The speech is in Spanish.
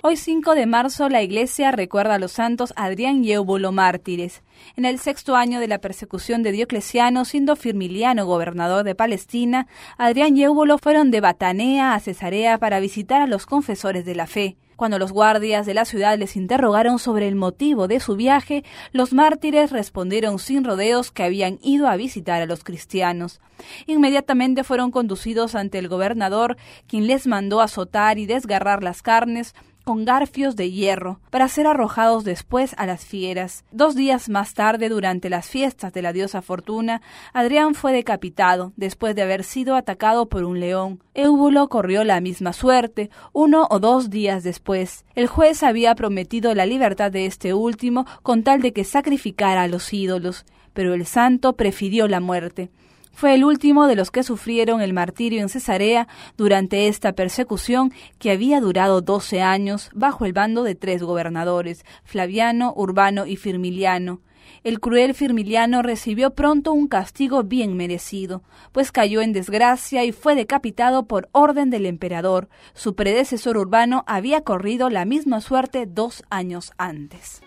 Hoy 5 de marzo la iglesia recuerda a los santos Adrián y Eubulo mártires. En el sexto año de la persecución de Diocleciano, siendo Firmiliano gobernador de Palestina, Adrián y Eubulo fueron de Batanea a Cesarea para visitar a los confesores de la fe. Cuando los guardias de la ciudad les interrogaron sobre el motivo de su viaje, los mártires respondieron sin rodeos que habían ido a visitar a los cristianos. Inmediatamente fueron conducidos ante el gobernador, quien les mandó azotar y desgarrar las carnes, con garfios de hierro, para ser arrojados después a las fieras. Dos días más tarde, durante las fiestas de la diosa Fortuna, Adrián fue decapitado, después de haber sido atacado por un león. Éubulo corrió la misma suerte, uno o dos días después. El juez había prometido la libertad de este último con tal de que sacrificara a los ídolos, pero el santo prefirió la muerte. Fue el último de los que sufrieron el martirio en Cesarea durante esta persecución que había durado doce años bajo el bando de tres gobernadores, Flaviano, Urbano y Firmiliano. El cruel Firmiliano recibió pronto un castigo bien merecido, pues cayó en desgracia y fue decapitado por orden del emperador. Su predecesor Urbano había corrido la misma suerte dos años antes.